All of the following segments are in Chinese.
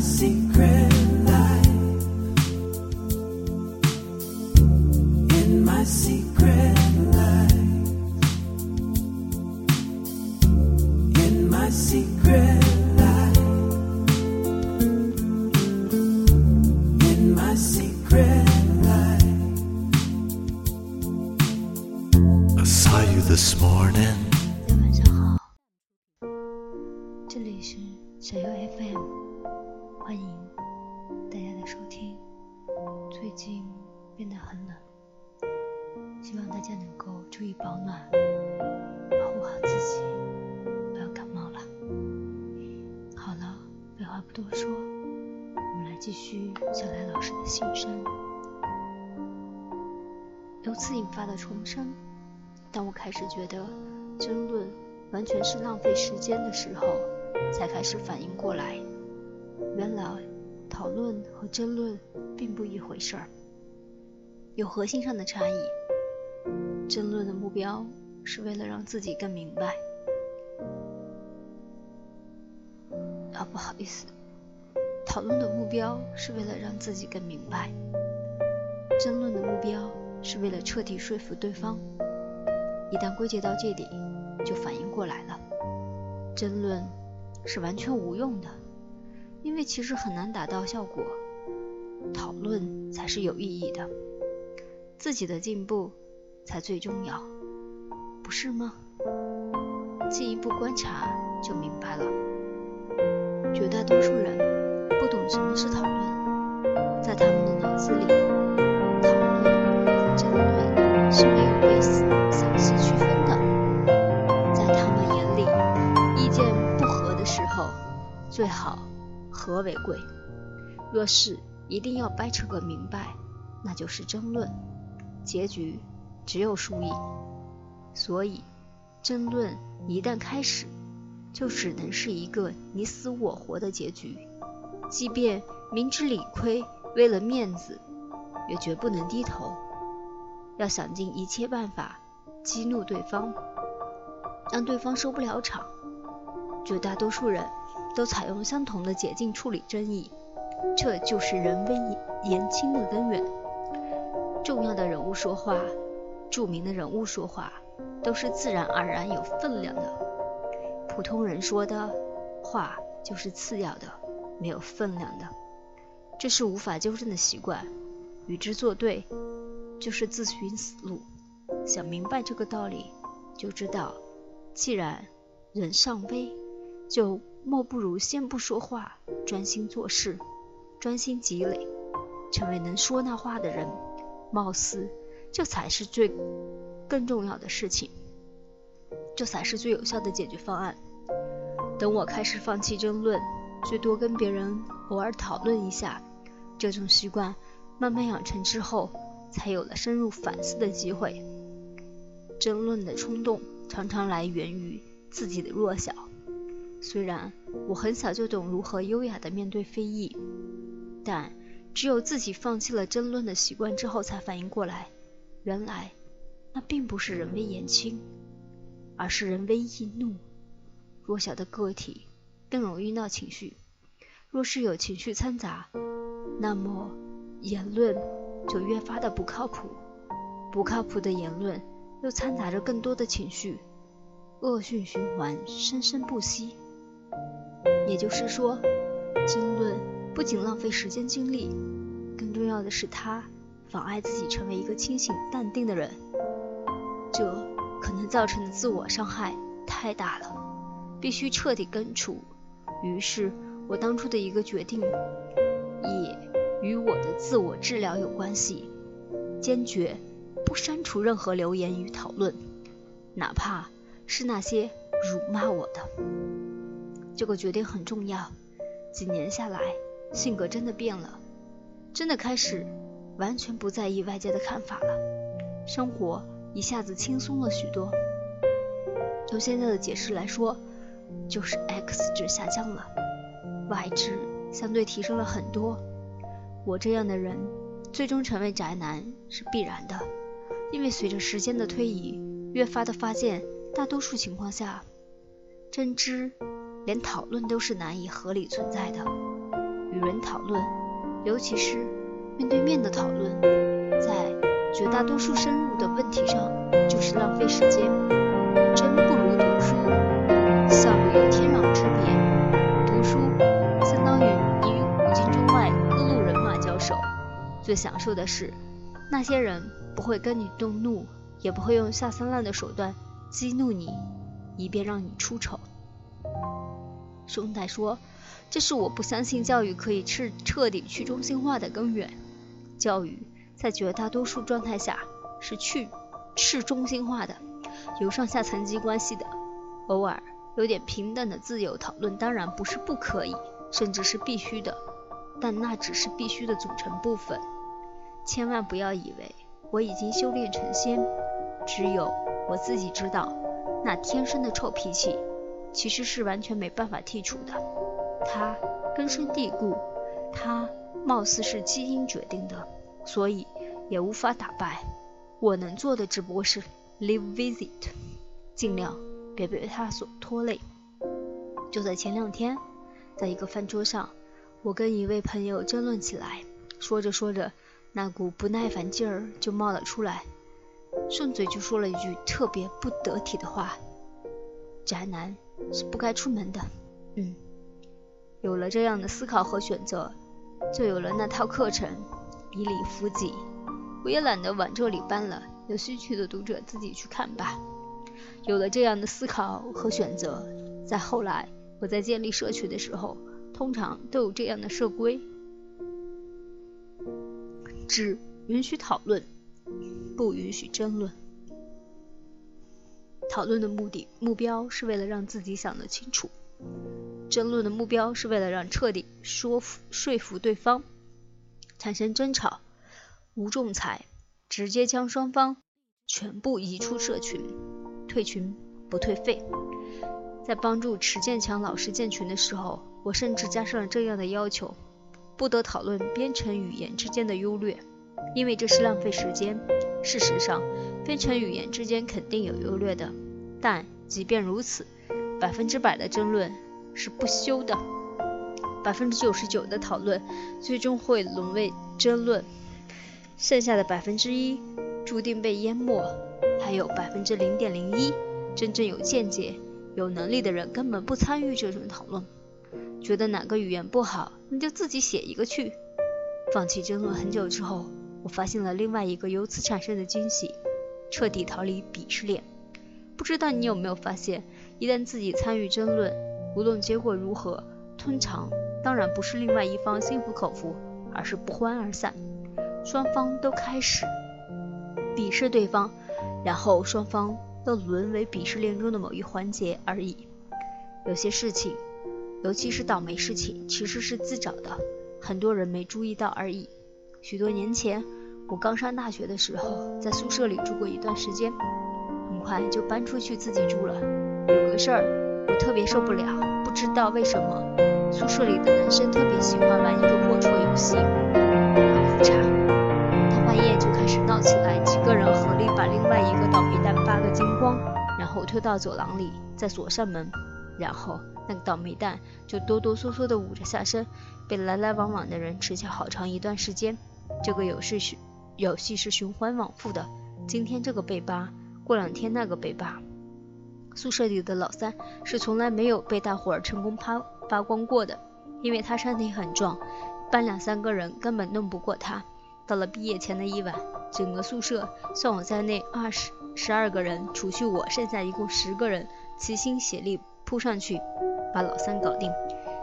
see. 多说，我们来继续小来老师的心声。由此引发的重生，当我开始觉得争论完全是浪费时间的时候，才开始反应过来，原来讨论和争论并不一回事儿，有核心上的差异。争论的目标是为了让自己更明白。啊，不好意思，讨论的目标是为了让自己更明白，争论的目标是为了彻底说服对方。一旦归结到这里，就反应过来了，争论是完全无用的，因为其实很难达到效果，讨论才是有意义的，自己的进步才最重要，不是吗？进一步观察就明白了，绝大多数人懂什么是讨论，在他们的脑子里，讨论和争论是没有被详细区分的。在他们眼里，意见不合的时候，最好和为贵。若是一定要掰扯个明白，那就是争论，结局只有输赢。所以，争论一旦开始，就只能是一个你死我活的结局。即便明知理亏，为了面子，也绝不能低头。要想尽一切办法激怒对方，让对方收不了场。绝大多数人都采用相同的捷径处理争议，这就是人微言轻的根源。重要的人物说话，著名的人物说话，都是自然而然有分量的。普通人说的话就是次要的，没有分量的。这是无法纠正的习惯，与之作对。就是自寻死路。想明白这个道理，就知道，既然人尚卑，就莫不如先不说话，专心做事，专心积累，成为能说那话的人。貌似这才是最更重要的事情，这才是最有效的解决方案。等我开始放弃争论，最多跟别人偶尔讨论一下，这种习惯慢慢养成之后。才有了深入反思的机会。争论的冲动常常来源于自己的弱小。虽然我很小就懂如何优雅地面对非议，但只有自己放弃了争论的习惯之后，才反应过来，原来那并不是人微言轻，而是人微易怒。弱小的个体更容易闹情绪。若是有情绪掺杂，那么言论。就越发的不靠谱，不靠谱的言论又掺杂着更多的情绪，恶性循环，生生不息。也就是说，争论不仅浪费时间精力，更重要的是它妨碍自己成为一个清醒淡定的人，这可能造成的自我伤害太大了，必须彻底根除。于是我当初的一个决定，也。与我的自我治疗有关系，坚决不删除任何留言与讨论，哪怕是那些辱骂我的。这个决定很重要。几年下来，性格真的变了，真的开始完全不在意外界的看法了，生活一下子轻松了许多。从现在的解释来说，就是 X 值下降了，Y 值相对提升了很多。我这样的人，最终成为宅男是必然的，因为随着时间的推移，越发的发现，大多数情况下，真知连讨论都是难以合理存在的。与人讨论，尤其是面对面的讨论，在绝大多数深入的问题上就是浪费时间，天壤之别。读书相当于你与古今中外各路人马交手，最享受的是那些人不会跟你动怒，也不会用下三滥的手段激怒你，以便让你出丑。兄台说：“这是我不相信教育可以彻彻底去中心化的根源。教育在绝大多数状态下是去是中心化的，有上下层级关系的。偶尔有点平等的自由讨论当然不是不可以，甚至是必须的，但那只是必须的组成部分。千万不要以为我已经修炼成仙，只有我自己知道，那天生的臭脾气。”其实是完全没办法剔除的，它根深蒂固，它貌似是基因决定的，所以也无法打败。我能做的只不过是 live with it，尽量别被他所拖累。就在前两天，在一个饭桌上，我跟一位朋友争论起来，说着说着，那股不耐烦劲儿就冒了出来，顺嘴就说了一句特别不得体的话：“宅男。”是不该出门的。嗯，有了这样的思考和选择，就有了那套课程，以理服己。我也懒得往这里搬了，有兴趣的读者自己去看吧。有了这样的思考和选择，在后来我在建立社群的时候，通常都有这样的社规：只允许讨论，不允许争论。讨论的目的目标是为了让自己想得清楚，争论的目标是为了让彻底说服说服对方，产生争吵，无仲裁，直接将双方全部移出社群，退群不退费。在帮助池建强老师建群的时候，我甚至加上了这样的要求：不得讨论编程语言之间的优劣，因为这是浪费时间。事实上，编程语言之间肯定有优劣的，但即便如此，百分之百的争论是不休的。百分之九十九的讨论最终会沦为争论，剩下的百分之一注定被淹没。还有百分之零点零一真正有见解、有能力的人根本不参与这种讨论，觉得哪个语言不好，那就自己写一个去。放弃争论很久之后。我发现了另外一个由此产生的惊喜：彻底逃离鄙视链。不知道你有没有发现，一旦自己参与争论，无论结果如何，通常当然不是另外一方心服口服，而是不欢而散，双方都开始鄙视对方，然后双方都沦为鄙视链中的某一环节而已。有些事情，尤其是倒霉事情，其实是自找的，很多人没注意到而已。许多年前，我刚上大学的时候，在宿舍里住过一段时间，很快就搬出去自己住了。有个事儿，我特别受不了，不知道为什么，宿舍里的男生特别喜欢玩一个龌龊游戏——鬼斧茶。他半夜就开始闹起来，把另外一个倒霉蛋扒个精光，然后推到走廊里，再锁上门，然后那个倒霉蛋就哆哆嗦嗦地捂着下身，被来来往往的人持下好长一段时间。这个游戏是游戏是循环往复的，今天这个被扒，过两天那个被扒。宿舍里的老三是从来没有被大伙儿成功扒扒光过的，因为他身体很壮，搬两三个人根本弄不过他。到了毕业前的一晚，整个宿舍算我在内二十十二个人，除去我，剩下一共十个人，齐心协力扑上去把老三搞定，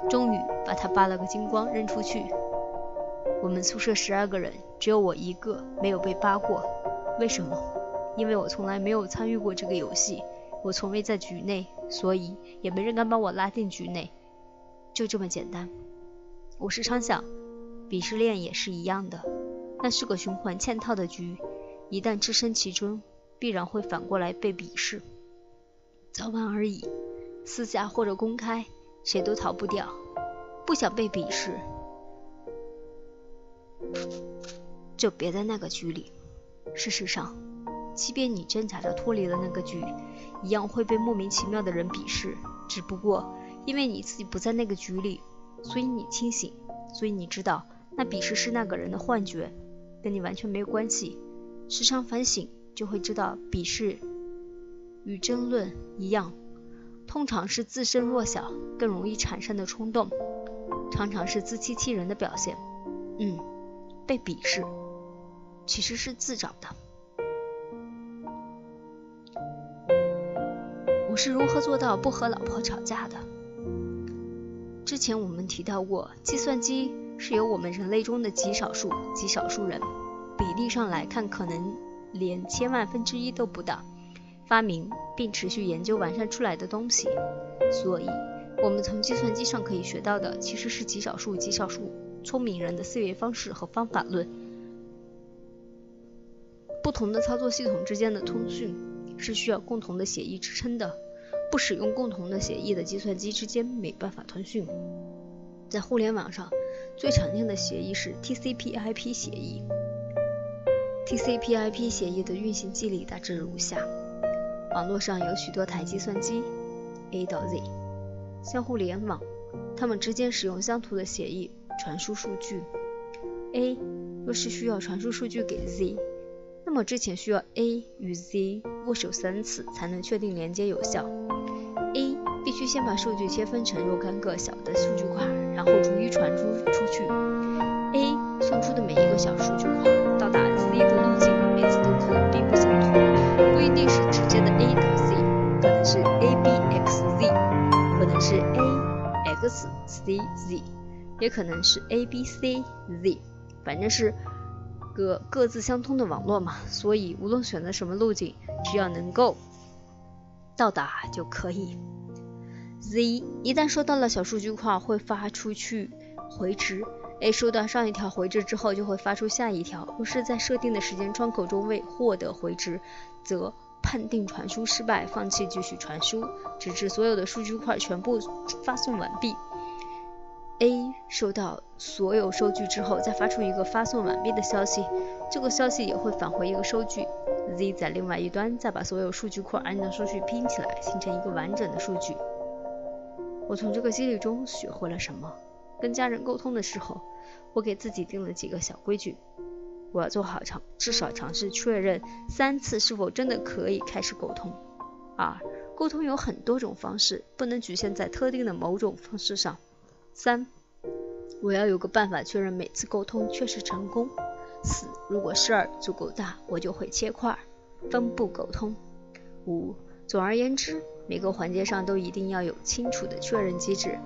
终于把他扒了个精光，扔出去。我们宿舍十二个人，只有我一个没有被扒过。为什么？因为我从来没有参与过这个游戏，我从未在局内，所以也没人敢把我拉进局内。就这么简单。我时常想，鄙视链也是一样的，那是个循环嵌套的局，一旦置身其中，必然会反过来被鄙视。早晚而已，私下或者公开，谁都逃不掉。不想被鄙视。就别在那个局里。事实上，即便你挣扎着脱离了那个局，一样会被莫名其妙的人鄙视。只不过因为你自己不在那个局里，所以你清醒，所以你知道，那鄙视是那个人的幻觉，跟你完全没有关系。时常反省，就会知道鄙视与争论一样，通常是自身弱小更容易产生的冲动，常常是自欺欺人的表现。嗯，被鄙视其实是自找的。我是如何做到不和老婆吵架的？之前我们提到过，计算机是由我们人类中的极少数、极少数人，比例上来看，可能连千万分之一都不到，发明并持续研究完善出来的东西。所以，我们从计算机上可以学到的，其实是极少数、极少数聪明人的思维方式和方法论。不同的操作系统之间的通讯是需要共同的协议支撑的。不使用共同的协议的计算机之间没办法通讯。在互联网上，最常见的协议是 TCP/IP 协议。TCP/IP 协议的运行机理大致如下：网络上有许多台计算机 A 到 Z 相互联网，它们之间使用相同的协议传输数据。A 若是需要传输数据给 Z，那么之前需要 A 与 Z 握手三次才能确定连接有效。A 必须先把数据切分成若干个小的数据块，后逐一传出出去。A 送出的每一个小数据块到达 Z 的路径，每次都可能并不相同，不一定是直接的 A 到 Z，可能是 A B X Z，可能是 A X C Z，也可能是 A B C Z，反正是个各自相通的网络嘛。所以无论选择什么路径，只要能够。到达就可以。Z 一旦收到了小数据块，会发出去回执。A 收到上一条回执之后，就会发出下一条。若是在设定的时间窗口中未获得回执，则判定传输失败，放弃继续传输，直至所有的数据块全部发送完毕。A 收到所有收据之后，再发出一个发送完毕的消息，这个消息也会返回一个收据。Z 在另外一端再把所有数据块按照顺序拼起来，形成一个完整的数据。我从这个经历中学会了什么？跟家人沟通的时候，我给自己定了几个小规矩：我要做好尝，至少尝试确认三次是否真的可以开始沟通。二，沟通有很多种方式，不能局限在特定的某种方式上。三，我要有个办法确认每次沟通确实成功。四，如果事儿足够大，我就会切块，分步沟通。五，总而言之，每个环节上都一定要有清楚的确认机制。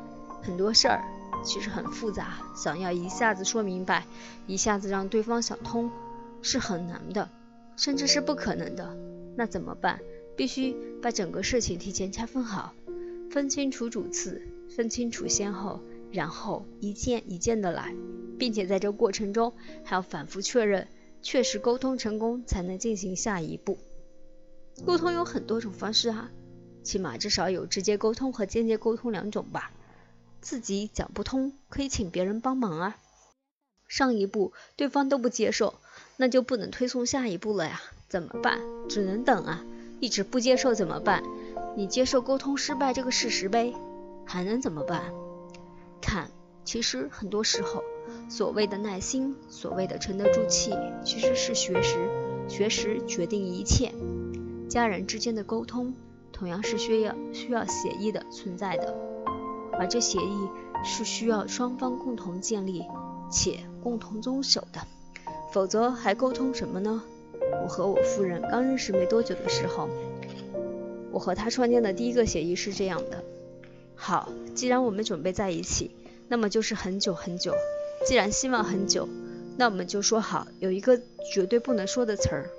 很多事儿其实很复杂，想要一下子说明白，一下子让对方想通，是很难的，甚至是不可能的。那怎么办？必须把整个事情提前拆分好，分清楚主次，分清楚先后。然后一件一件的来，并且在这过程中还要反复确认，确实沟通成功才能进行下一步。沟通有很多种方式啊，起码至少有直接沟通和间接沟通两种吧。自己讲不通，可以请别人帮忙啊。上一步对方都不接受，那就不能推送下一步了呀。怎么办？只能等啊。一直不接受怎么办？你接受沟通失败这个事实呗。还能怎么办？看，其实很多时候，所谓的耐心，所谓的沉得住气，其实是学识。学识决定一切。家人之间的沟通，同样是需要需要协议的存在的，而这协议是需要双方共同建立且共同遵守的，否则还沟通什么呢？我和我夫人刚认识没多久的时候，我和她创建的第一个协议是这样的。好，既然我们准备在一起，那么就是很久很久。既然希望很久，那我们就说好，有一个绝对不能说的词儿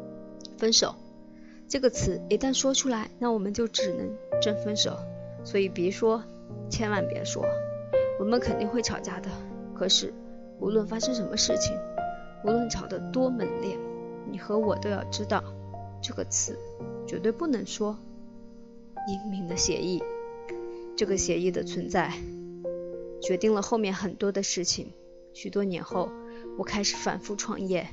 ——分手。这个词一旦说出来，那我们就只能真分手。所以别说，千万别说，我们肯定会吵架的。可是，无论发生什么事情，无论吵得多猛烈，你和我都要知道，这个词绝对不能说。英明的协议。这个协议的存在，决定了后面很多的事情。许多年后，我开始反复创业，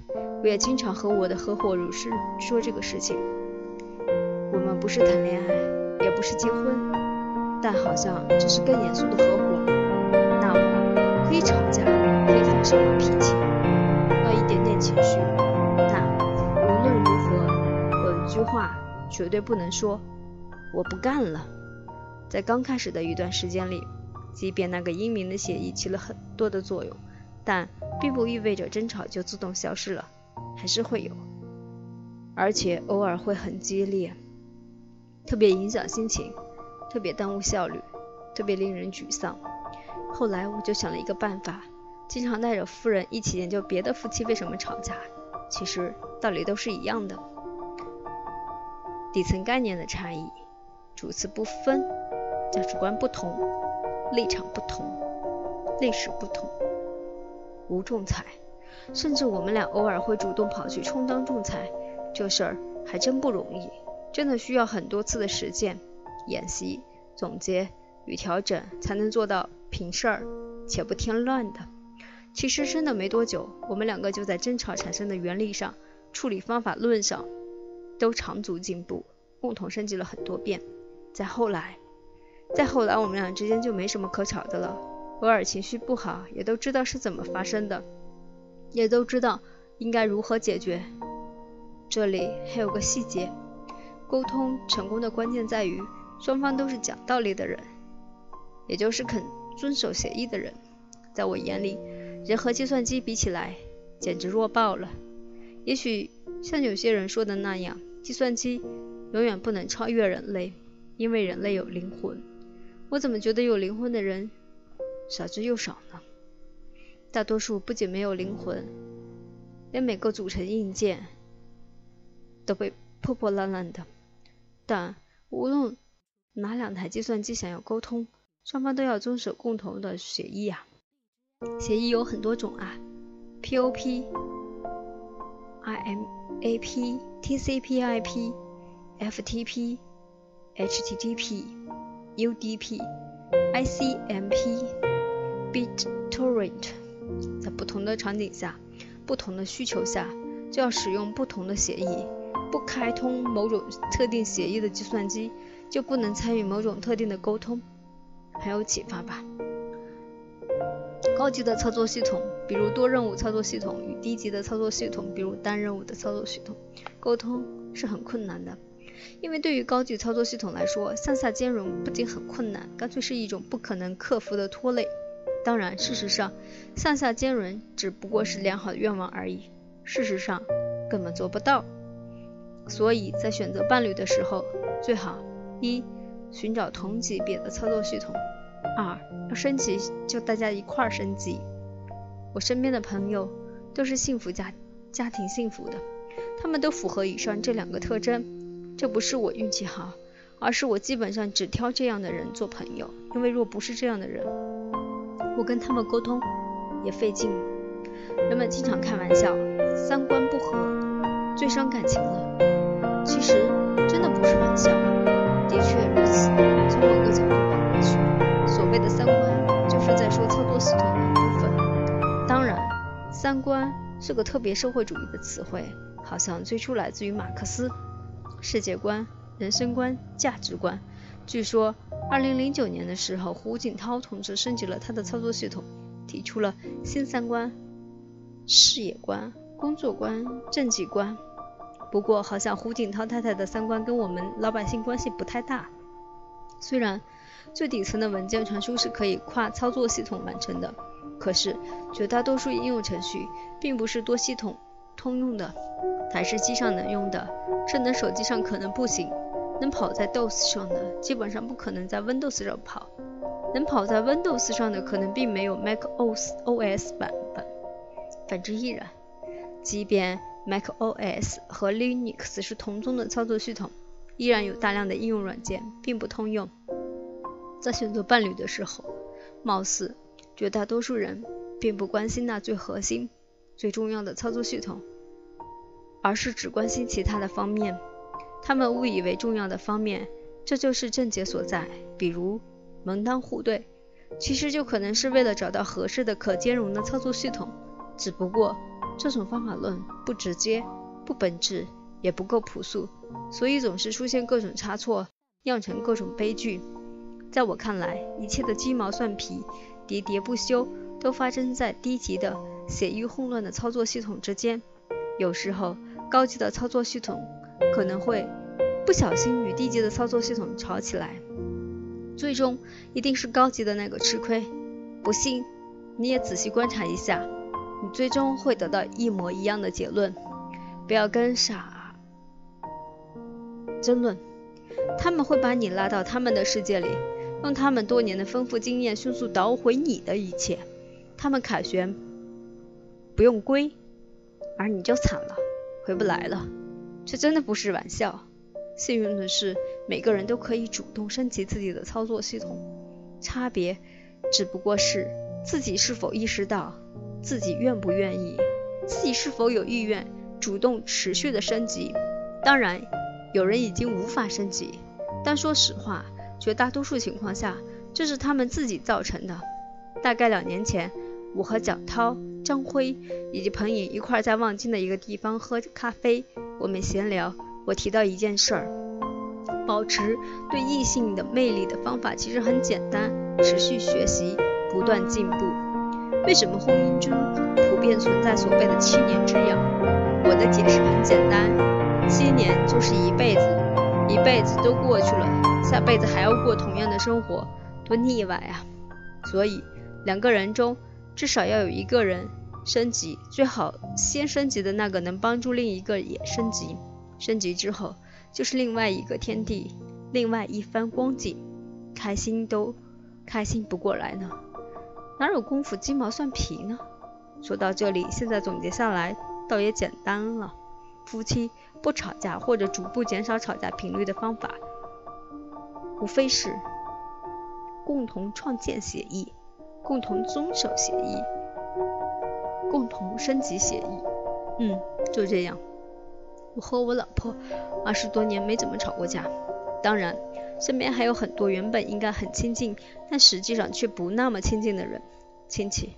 我也经常和我的合伙人师说这个事情。不是谈恋爱，也不是结婚，但好像这是更严肃的合伙。那么可以吵架。是有脾气，要一点点情绪，但无论如何，有一句话绝对不能说：我不干了。在刚开始的一段时间里，即便那个英明的协议起了很多的作用，但并不意味着争吵就自动消失了，还是会有，而且偶尔会很激烈，特别影响心情，特别耽误效率，特别令人沮丧。后来我就想了一个办法，经常带着夫人一起研究别的夫妻为什么吵架，其实道理都是一样的，底层概念的差异，主次不分，价值观不同，立场不同，历史不同。无仲裁，甚至我们俩偶尔会主动跑去充当仲裁，这事儿还真不容易，真的需要很多次的实践、演习、总结与调整，才能做到。平事儿且不添乱的，其实真的没多久，我们两个就在争吵产生的原理上、处理方法论上都长足进步，共同升级了很多遍。再后来，再后来，我们俩之间就没什么可吵的了。偶尔情绪不好，也都知道是怎么发生的，也都知道应该如何解决。这里还有个细节：沟通成功的关键在于双方都是讲道理的人，也就是肯。遵守协议的人，在我眼里，人和计算机比起来，简直弱爆了。也许像有些人说的那样，计算机永远不能超越人类，因为人类有灵魂。我怎么觉得有灵魂的人少之又少呢？大多数不仅没有灵魂，连每个组成硬件都被破破烂烂的。但无论哪两台计算机想要沟通，双方都要遵守共同的协议啊，协议有很多种啊，POP、IMAP、TCP/IP、FTP、HTTP、UDP、ICMP、BitTorrent，在不同的场景下、不同的需求下，就要使用不同的协议。不开通某种特定协议的计算机，就不能参与某种特定的沟通。很有启发吧？高级的操作系统，比如多任务操作系统，与低级的操作系统，比如单任务的操作系统，沟通是很困难的。因为对于高级操作系统来说，向下兼容不仅很困难，干脆是一种不可能克服的拖累。当然，事实上，向下兼容只不过是良好的愿望而已，事实上根本做不到。所以在选择伴侣的时候，最好一。寻找同级别的操作系统。二要升级就大家一块儿升级。我身边的朋友都是幸福家家庭幸福的，他们都符合以上这两个特征。这不是我运气好，而是我基本上只挑这样的人做朋友。因为若不是这样的人，我跟他们沟通也费劲。人们经常开玩笑，三观不合最伤感情了。其实真的不是玩笑。的确如此。从某个角度看过去，所谓的三观，就是在说操作系统的一部分。当然，三观是个特别社会主义的词汇，好像最初来自于马克思。世界观、人生观、价值观。据说，二零零九年的时候，胡锦涛同志升级了他的操作系统，提出了新三观：事业观、工作观、政绩观。不过，好像胡锦涛太太的三观跟我们老百姓关系不太大。虽然最底层的文件传输是可以跨操作系统完成的，可是绝大多数应用程序并不是多系统通用的。台式机上能用的，智能手机上可能不行。能跑在 DOS 上的，基本上不可能在 Windows 上跑。能跑在 Windows 上的，可能并没有 macOS OS 版本。反之亦然。即便 macOS 和 Linux 是同宗的操作系统，依然有大量的应用软件并不通用。在选择伴侣的时候，貌似绝大多数人并不关心那最核心、最重要的操作系统，而是只关心其他的方面。他们误以为重要的方面，这就是症结所在。比如门当户对，其实就可能是为了找到合适的可兼容的操作系统，只不过。这种方法论不直接、不本质，也不够朴素，所以总是出现各种差错，酿成各种悲剧。在我看来，一切的鸡毛蒜皮、喋喋不休，都发生在低级的血液混乱的操作系统之间。有时候，高级的操作系统可能会不小心与低级的操作系统吵起来，最终一定是高级的那个吃亏。不信，你也仔细观察一下，你最终会得到一模一样的结论。不要跟傻争论，他们会把你拉到他们的世界里，用他们多年的丰富经验迅速捣毁你的一切。他们凯旋不用归。而你就惨了，回不来了。这真的不是玩笑。幸运的是，每个人都可以主动升级自己的操作系统，差别只不过是自己是否意识到，自己愿不愿意，自己是否有意愿主动持续的升级。当然，有人已经无法升级，但说实话，绝大多数情况下，这是他们自己造成的。大概两年前，我和蒋涛。张辉以及彭颖一块在望京的一个地方喝咖啡，我们闲聊。我提到一件事儿：保持对异性的魅力的方法其实很简单，持续学习，不断进步。为什么婚姻中普遍存在所谓的七年之痒？我的解释很简单：七年就是一辈子，一辈子都过去了，下辈子还要过同样的生活，多腻歪啊！所以两个人中至少要有一个人。升级最好先升级的那个能帮助另一个也升级，升级之后就是另外一个天地，另外一番光景，开心都开心不过来呢，哪有功夫鸡毛蒜皮呢？说到这里，现在总结下来倒也简单了，夫妻不吵架或者逐步减少吵架频率的方法，无非是共同创建协议，共同遵守协议。共同升级协议，嗯，就这样。我和我老婆二十多年没怎么吵过架，当然，身边还有很多原本应该很亲近，但实际上却不那么亲近的人。亲戚，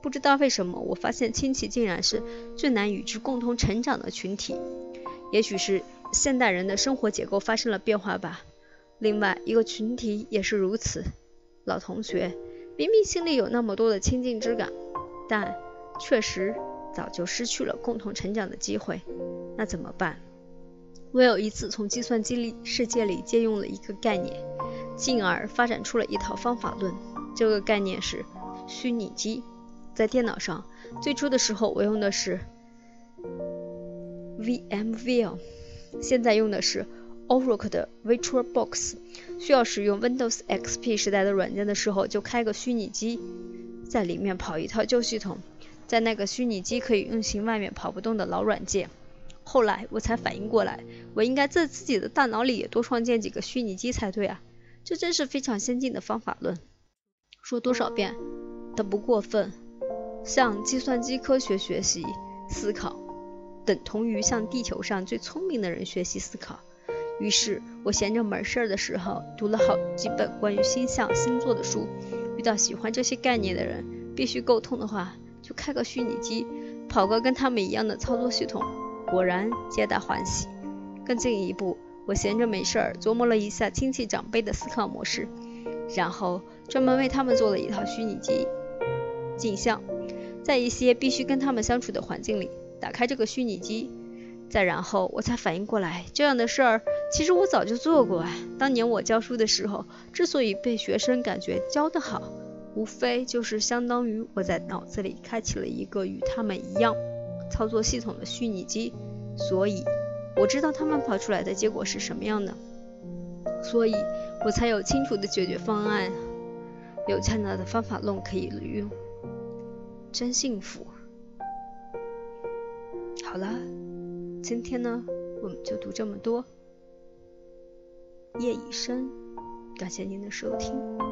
不知道为什么，我发现亲戚竟然是最难与之共同成长的群体。也许是现代人的生活结构发生了变化吧。另外一个群体也是如此。老同学，明明心里有那么多的亲近之感，但。确实早就失去了共同成长的机会，那怎么办？我有一次从计算机里世界里借用了一个概念，进而发展出了一套方法论。这个概念是虚拟机。在电脑上，最初的时候我用的是 VMware，现在用的是 Oracle 的 VirtualBox。需要使用 Windows XP 时代的软件的时候，就开个虚拟机，在里面跑一套旧系统。在那个虚拟机可以运行外面跑不动的老软件，后来我才反应过来，我应该在自己的大脑里也多创建几个虚拟机才对啊！这真是非常先进的方法论，说多少遍都不过分。向计算机科学学习思考，等同于向地球上最聪明的人学习思考。于是我闲着没事儿的时候，读了好几本关于星象星座的书。遇到喜欢这些概念的人，必须沟通的话。就开个虚拟机，跑个跟他们一样的操作系统，果然皆大欢喜。更进一步，我闲着没事儿琢磨了一下亲戚长辈的思考模式，然后专门为他们做了一套虚拟机镜像，在一些必须跟他们相处的环境里打开这个虚拟机，再然后我才反应过来，这样的事儿其实我早就做过啊。当年我教书的时候，之所以被学生感觉教得好。无非就是相当于我在脑子里开启了一个与他们一样操作系统的虚拟机，所以我知道他们跑出来的结果是什么样的，所以我才有清楚的解决方案，有恰当的方法论可以利用，真幸福。好了，今天呢我们就读这么多，夜已深，感谢您的收听。